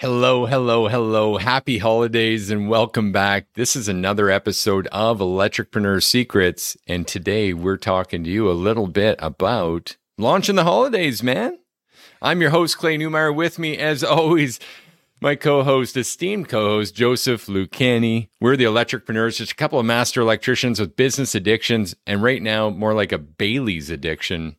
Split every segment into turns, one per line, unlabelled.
Hello, hello, hello. Happy holidays and welcome back. This is another episode of Electricpreneur Secrets. And today we're talking to you a little bit about launching the holidays, man. I'm your host, Clay Newmeyer. With me, as always, my co-host, esteemed co-host, Joseph Lucani. We're the Electricpreneurs, just a couple of master electricians with business addictions. And right now, more like a Bailey's addiction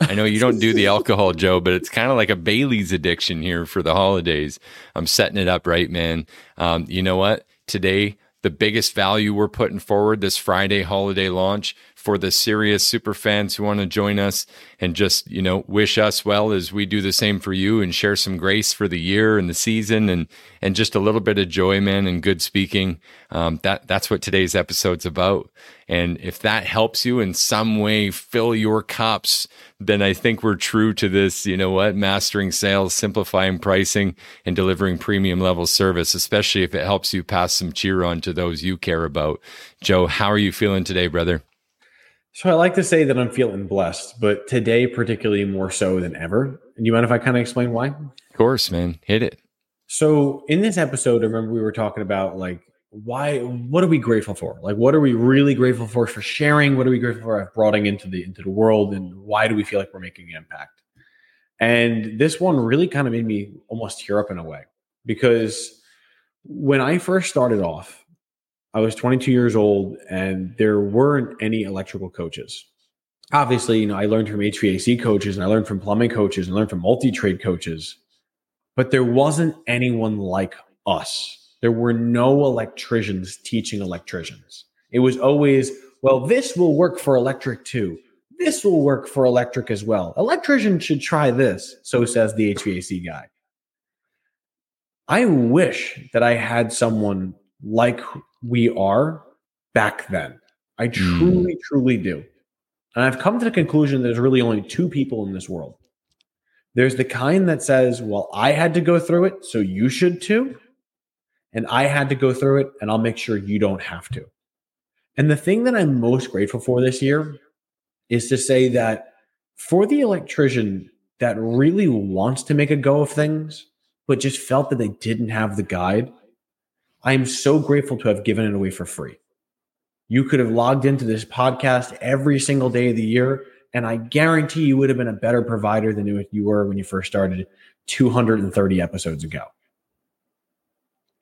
I know you don't do the alcohol, Joe, but it's kind of like a Bailey's addiction here for the holidays. I'm setting it up right, man. Um, you know what? Today, the biggest value we're putting forward this Friday holiday launch for the serious super fans who want to join us and just, you know, wish us well as we do the same for you and share some grace for the year and the season and, and just a little bit of joy, man, and good speaking. Um, that, that's what today's episode's about. And if that helps you in some way fill your cups, then I think we're true to this, you know what, mastering sales, simplifying pricing and delivering premium level service, especially if it helps you pass some cheer on to those you care about. Joe, how are you feeling today, brother?
So I like to say that I'm feeling blessed, but today particularly more so than ever. And you mind if I kind of explain why? Of
course, man. Hit it.
So in this episode, I remember we were talking about like why what are we grateful for? Like what are we really grateful for for sharing? What are we grateful for brought into the into the world and why do we feel like we're making an impact? And this one really kind of made me almost tear up in a way because when I first started off, I was 22 years old and there weren't any electrical coaches. Obviously, you know, I learned from HVAC coaches and I learned from plumbing coaches and learned from multi-trade coaches, but there wasn't anyone like us. There were no electricians teaching electricians. It was always, well, this will work for electric too. This will work for electric as well. Electrician should try this, so says the HVAC guy. I wish that I had someone like we are back then. I hmm. truly, mm. truly do. And I've come to the conclusion there's really only two people in this world. There's the kind that says, Well, I had to go through it, so you should too. And I had to go through it, and I'll make sure you don't have to. And the thing that I'm most grateful for this year is to say that for the electrician that really wants to make a go of things, but just felt that they didn't have the guide, I am so grateful to have given it away for free. You could have logged into this podcast every single day of the year, and I guarantee you would have been a better provider than you were when you first started 230 episodes ago.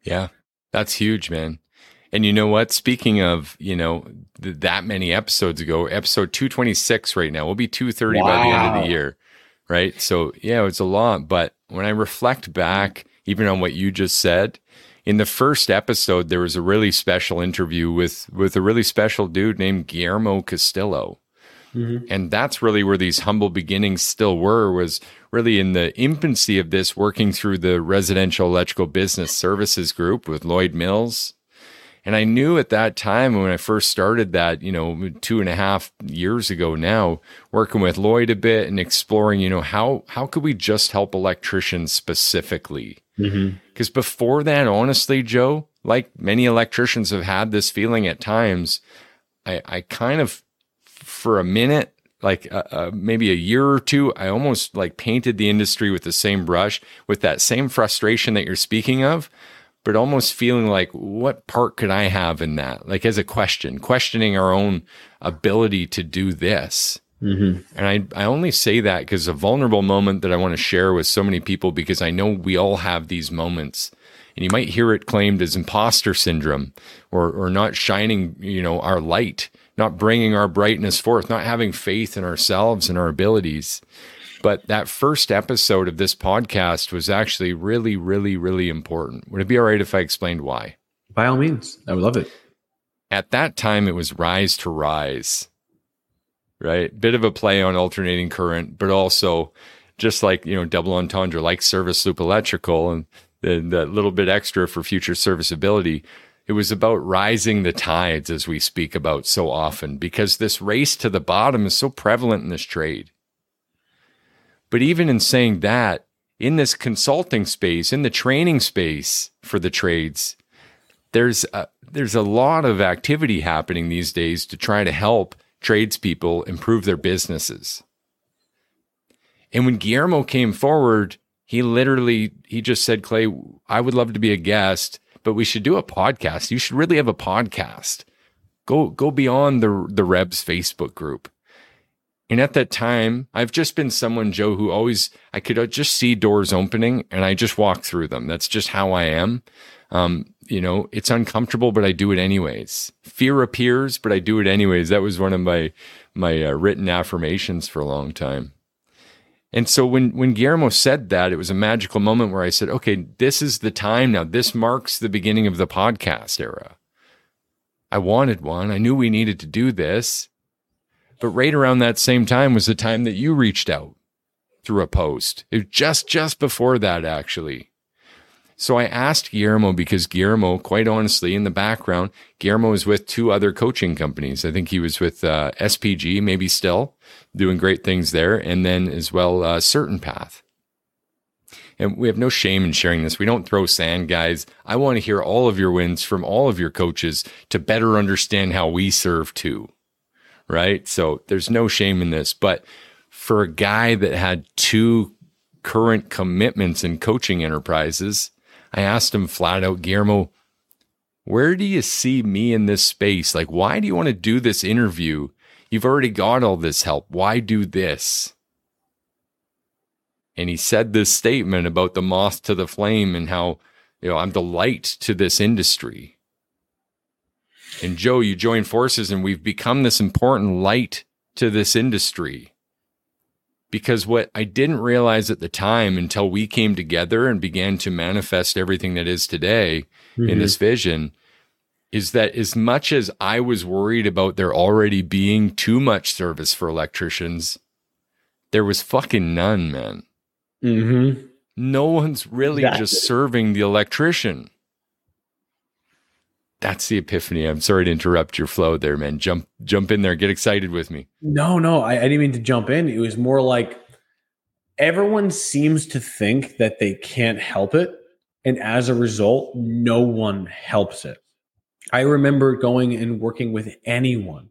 Yeah, that's huge, man. And you know what? Speaking of, you know, th- that many episodes ago, episode 226 right now, will be 230 wow. by the end of the year. Right. So, yeah, it's a lot. But when I reflect back, even on what you just said, in the first episode, there was a really special interview with with a really special dude named Guillermo Castillo. Mm-hmm. And that's really where these humble beginnings still were, was really in the infancy of this, working through the residential electrical business services group with Lloyd Mills. And I knew at that time when I first started that, you know, two and a half years ago now, working with Lloyd a bit and exploring, you know, how how could we just help electricians specifically? Because mm-hmm. before that, honestly, Joe, like many electricians have had this feeling at times, I, I kind of, for a minute, like uh, uh, maybe a year or two, I almost like painted the industry with the same brush with that same frustration that you're speaking of, but almost feeling like, what part could I have in that? Like as a question, questioning our own ability to do this. Mm-hmm. And I, I only say that because a vulnerable moment that I want to share with so many people because I know we all have these moments. And you might hear it claimed as imposter syndrome or, or not shining, you know, our light, not bringing our brightness forth, not having faith in ourselves and our abilities. But that first episode of this podcast was actually really, really, really important. Would it be all right if I explained why?
By all means, I would love it.
At that time, it was Rise to Rise right? Bit of a play on alternating current, but also just like, you know, double entendre, like service loop electrical and then that little bit extra for future serviceability. It was about rising the tides, as we speak about so often, because this race to the bottom is so prevalent in this trade. But even in saying that, in this consulting space, in the training space for the trades, there's a, there's a lot of activity happening these days to try to help tradespeople improve their businesses. And when Guillermo came forward He literally he just said, Clay, I would love to be a guest, but we should do a podcast. You should really have a podcast. Go go beyond the the Rebs Facebook group. And at that time, I've just been someone, Joe, who always I could just see doors opening and I just walk through them. That's just how I am. Um, you know, it's uncomfortable, but I do it anyways. Fear appears, but I do it anyways. That was one of my my uh, written affirmations for a long time. And so when when Guillermo said that, it was a magical moment where I said, "Okay, this is the time now. This marks the beginning of the podcast era." I wanted one. I knew we needed to do this. But right around that same time was the time that you reached out through a post. It was just just before that actually. So I asked Guillermo because Guillermo, quite honestly, in the background, Guillermo is with two other coaching companies. I think he was with uh, SPG, maybe still doing great things there, and then as well, uh, CertainPath. And we have no shame in sharing this. We don't throw sand, guys. I want to hear all of your wins from all of your coaches to better understand how we serve too. Right. So there's no shame in this. But for a guy that had two current commitments in coaching enterprises, I asked him flat out, Guillermo, where do you see me in this space? Like, why do you want to do this interview? You've already got all this help. Why do this? And he said this statement about the moth to the flame and how, you know, I'm the light to this industry. And Joe, you join forces and we've become this important light to this industry because what I didn't realize at the time until we came together and began to manifest everything that is today mm-hmm. in this vision is that as much as I was worried about there already being too much service for electricians, there was fucking none, man.
Mm-hmm.
No one's really just serving the electrician. That's the epiphany. I'm sorry to interrupt your flow there, man. Jump jump in there. Get excited with me.
No, no, I, I didn't mean to jump in. It was more like everyone seems to think that they can't help it. And as a result, no one helps it. I remember going and working with anyone,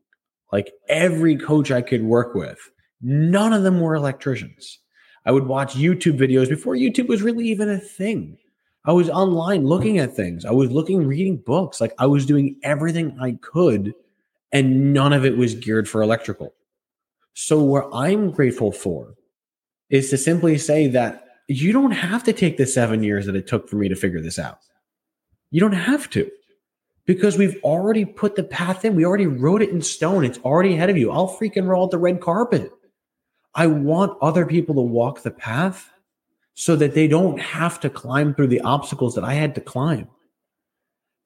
like every coach I could work with. None of them were electricians. I would watch YouTube videos before YouTube was really even a thing. I was online looking at things. I was looking, reading books. Like I was doing everything I could, and none of it was geared for electrical. So, what I'm grateful for is to simply say that you don't have to take the seven years that it took for me to figure this out. You don't have to because we've already put the path in. We already wrote it in stone. It's already ahead of you. I'll freaking roll the red carpet. I want other people to walk the path so that they don't have to climb through the obstacles that I had to climb.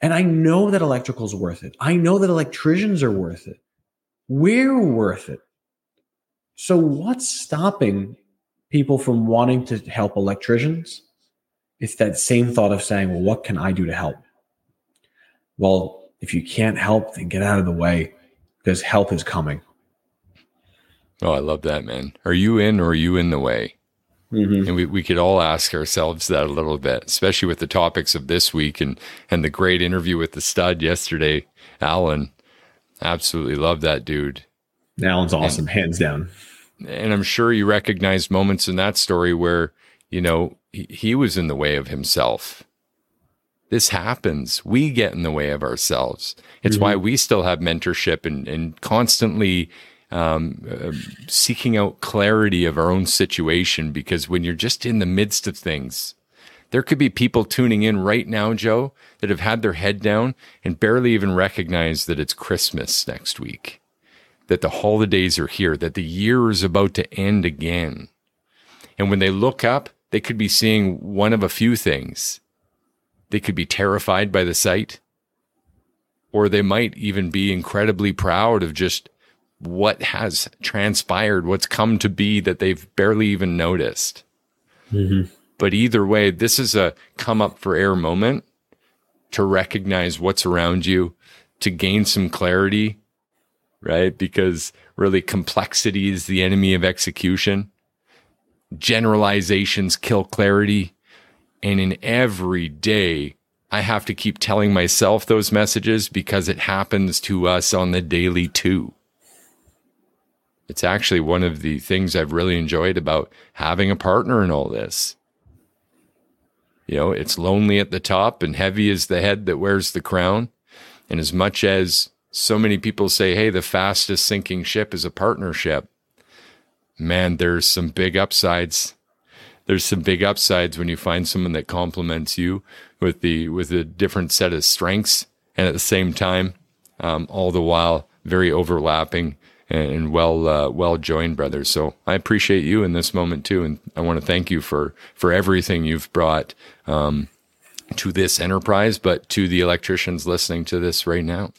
And I know that electrical's worth it. I know that electricians are worth it. We're worth it. So what's stopping people from wanting to help electricians? It's that same thought of saying, well, what can I do to help? Well, if you can't help, then get out of the way because help is coming.
Oh, I love that, man. Are you in or are you in the way? Mm-hmm. And we, we could all ask ourselves that a little bit, especially with the topics of this week and, and the great interview with the stud yesterday, Alan. Absolutely love that dude.
Alan's awesome, and, hands down.
And I'm sure you recognized moments in that story where, you know, he, he was in the way of himself. This happens. We get in the way of ourselves. It's mm-hmm. why we still have mentorship and, and constantly um, uh, seeking out clarity of our own situation because when you're just in the midst of things, there could be people tuning in right now, Joe, that have had their head down and barely even recognize that it's Christmas next week, that the holidays are here, that the year is about to end again. And when they look up, they could be seeing one of a few things. They could be terrified by the sight, or they might even be incredibly proud of just what has transpired, what's come to be that they've barely even noticed. Mm-hmm. But either way, this is a come up for air moment to recognize what's around you, to gain some clarity, right? Because really complexity is the enemy of execution. Generalizations kill clarity. And in every day, I have to keep telling myself those messages because it happens to us on the daily too it's actually one of the things I've really enjoyed about having a partner in all this. You know, it's lonely at the top and heavy is the head that wears the crown. And as much as so many people say, hey, the fastest sinking ship is a partnership, man, there's some big upsides. There's some big upsides when you find someone that complements you with the with a different set of strengths, and at the same time, um, all the while very overlapping and, well uh, well joined, brothers. So I appreciate you in this moment too, and I want to thank you for for everything you've brought um, to this enterprise, but to the electricians listening to this right now.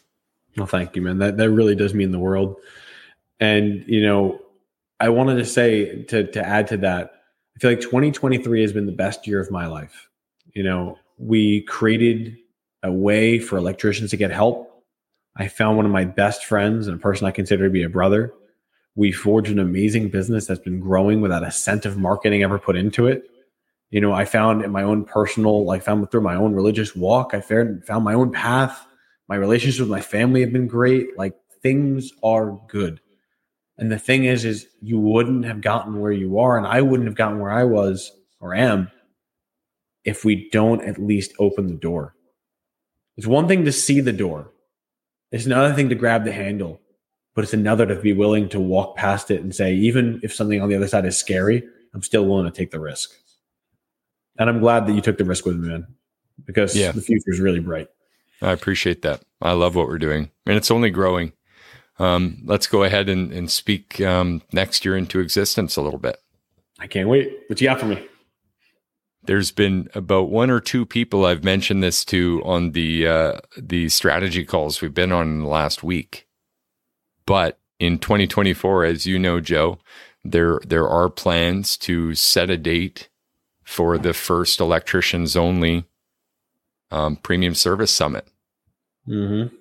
Well, thank you, man. That that really does mean the world. And you know, I wanted to say to to add to that, I feel like 2023 has been the best year of my life. You know, we created a way for electricians to get help. I found one of my best friends and a person I consider to be a brother. We forged an amazing business that's been growing without a cent of marketing ever put into it. You know, I found in my own personal, like found through my own religious walk, I found my own path. My relationships with my family have been great. Like things are good. And the thing is, is you wouldn't have gotten where you are, and I wouldn't have gotten where I was or am if we don't at least open the door. It's one thing to see the door. It's another thing to grab the handle, but it's another to be willing to walk past it and say, even if something on the other side is scary, I'm still willing to take the risk. And I'm glad that you took the risk with me, man, because yeah. the future is really bright.
I appreciate that. I love what we're doing, and it's only growing um, let's go ahead and, and speak um, next year into existence a little bit.
I can't wait. What you got for me?
There's been about one or two people I've mentioned this to on the uh, the strategy calls we've been on in the last week. But in 2024, as you know, Joe, there there are plans to set a date for the first electricians only um, premium service summit.
Mm-hmm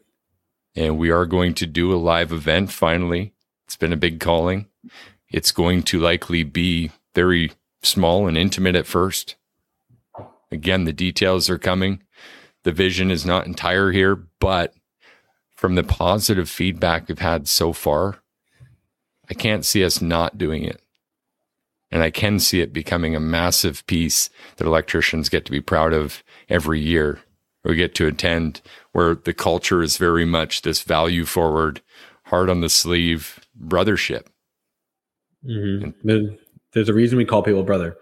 and we are going to do a live event finally. It's been a big calling. It's going to likely be very small and intimate at first. Again, the details are coming. The vision is not entire here, but from the positive feedback we've had so far, I can't see us not doing it. And I can see it becoming a massive piece that electricians get to be proud of every year we get to attend where the culture is very much this value forward, heart on the sleeve brothership.
Mm-hmm. There's a reason we call people brother,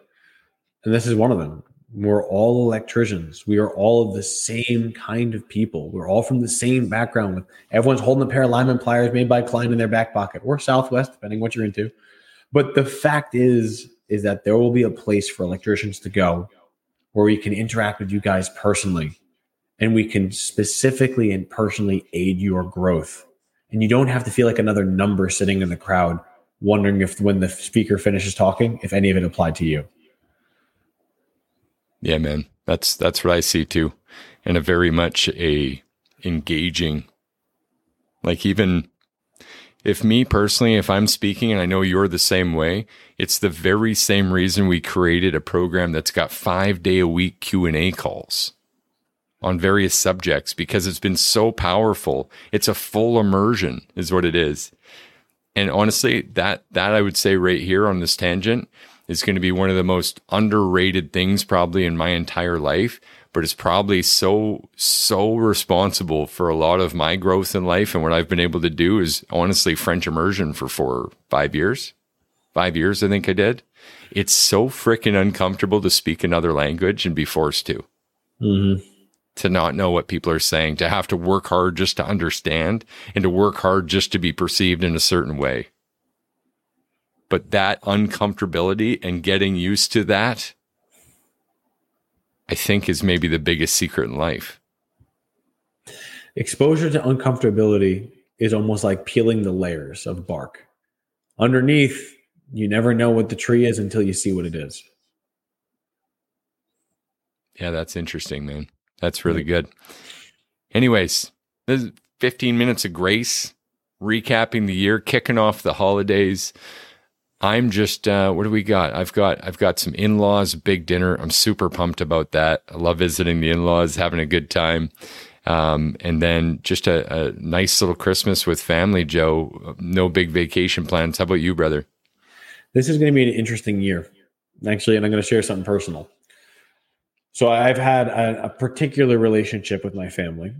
and this is one of them. We're all electricians. We are all of the same kind of people. We're all from the same background. With everyone's holding a pair of lineman pliers made by Klein in their back pocket, or Southwire, depending what you're into. But the fact is, is that there will be a place for electricians to go where we can interact with you guys personally and we can specifically and personally aid your growth. And you don't have to feel like another number sitting in the crowd wondering if when the speaker finishes talking, if any of it applied to you.
Yeah, man. That's that's what I see too. And a very much a engaging like even if me personally, if I'm speaking and I know you're the same way, it's the very same reason we created a program that's got five day a week Q and A calls on various subjects because it's been so powerful. It's a full immersion is what it is. And honestly, that that I would say right here on this tangent is going to be one of the most underrated things probably in my entire life, but it's probably so so responsible for a lot of my growth in life and what I've been able to do is honestly French immersion for 4 5 years. 5 years I think I did. It's so freaking uncomfortable to speak another language and be forced to.
Mm-hmm
to not know what people are saying, to have to work hard just to understand and to work hard just to be perceived in a certain way. But that uncomfortability and getting used to that, I think is maybe the biggest secret in life.
Exposure to uncomfortability is almost like peeling the layers of bark. Underneath, you never know what the tree is until you see what it is.
Yeah, that's interesting, man. That's really good. Anyways, this is 15 minutes of grace, recapping the year, kicking off the holidays. I'm just uh, what do we got? I've got I've got some in-laws, big dinner. I'm super pumped about that. I love visiting the in-laws, having a good time. Um, and then just a, a nice little Christmas with family, Joe. No big vacation plans. How about you, brother?
This is going to be an interesting year, actually, and I'm going to share something personal. So I've had a, a, particular relationship with my family,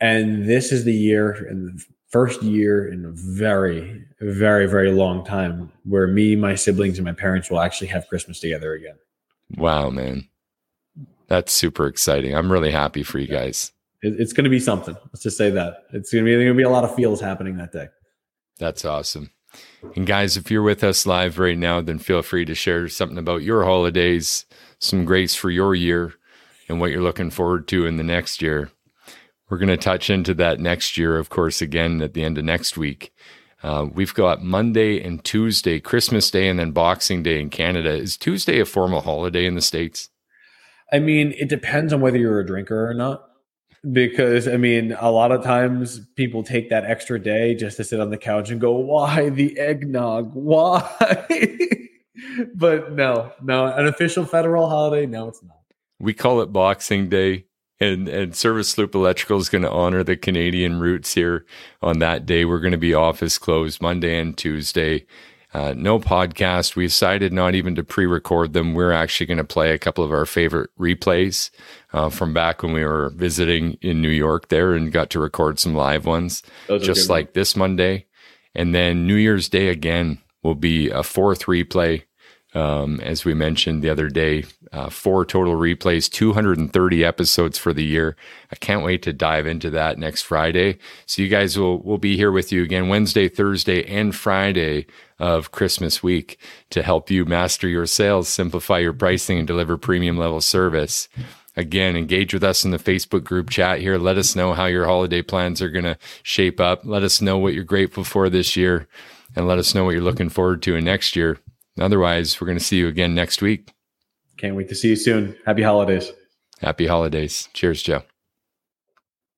and this is the year and first year in a very, very, very long time where me, my siblings, and my parents will actually have Christmas together again.
Wow, man, that's super exciting. I'm really happy for you guys.
It's going to be something. Let's just say that it's going to be going to be a lot of feels happening that day.
That's awesome. And guys, if you're with us live right now, then feel free to share something about your holidays, some grace for your year, and what you're looking forward to in the next year. We're going to touch into that next year, of course, again at the end of next week. Uh, we've got Monday and Tuesday, Christmas Day, and then Boxing Day in Canada. Is Tuesday a formal holiday in the States?
I mean, it depends on whether you're a drinker or not because I mean, a lot of times people take that extra day just to sit on the couch and go, "Why the eggnog? Why?" but no, no, an official federal holiday? No, it's not.
We call it Boxing Day, and and Service Loop Electrical is going to honor the Canadian roots here on that day. We're going to be office closed Monday and Tuesday. Uh, no podcast. We decided not even to pre record them. We're actually going to play a couple of our favorite replays uh, from back when we were visiting in New York there and got to record some live ones, just like this Monday. And then New Year's Day again will be a fourth replay. Um, as we mentioned the other day, uh, four total replays, 230 episodes for the year. I can't wait to dive into that next Friday. So you guys will will be here with you again Wednesday, Thursday, and Friday of Christmas week to help you master your sales, simplify your pricing, and deliver premium level service. Again, engage with us in the Facebook group chat here. Let us know how your holiday plans are going to shape up. Let us know what you're grateful for this year and let us know what you're looking forward to in next year. Otherwise, we're going to see you again next week.
Can't wait to see you soon. Happy holidays.
Happy holidays. Cheers, Joe.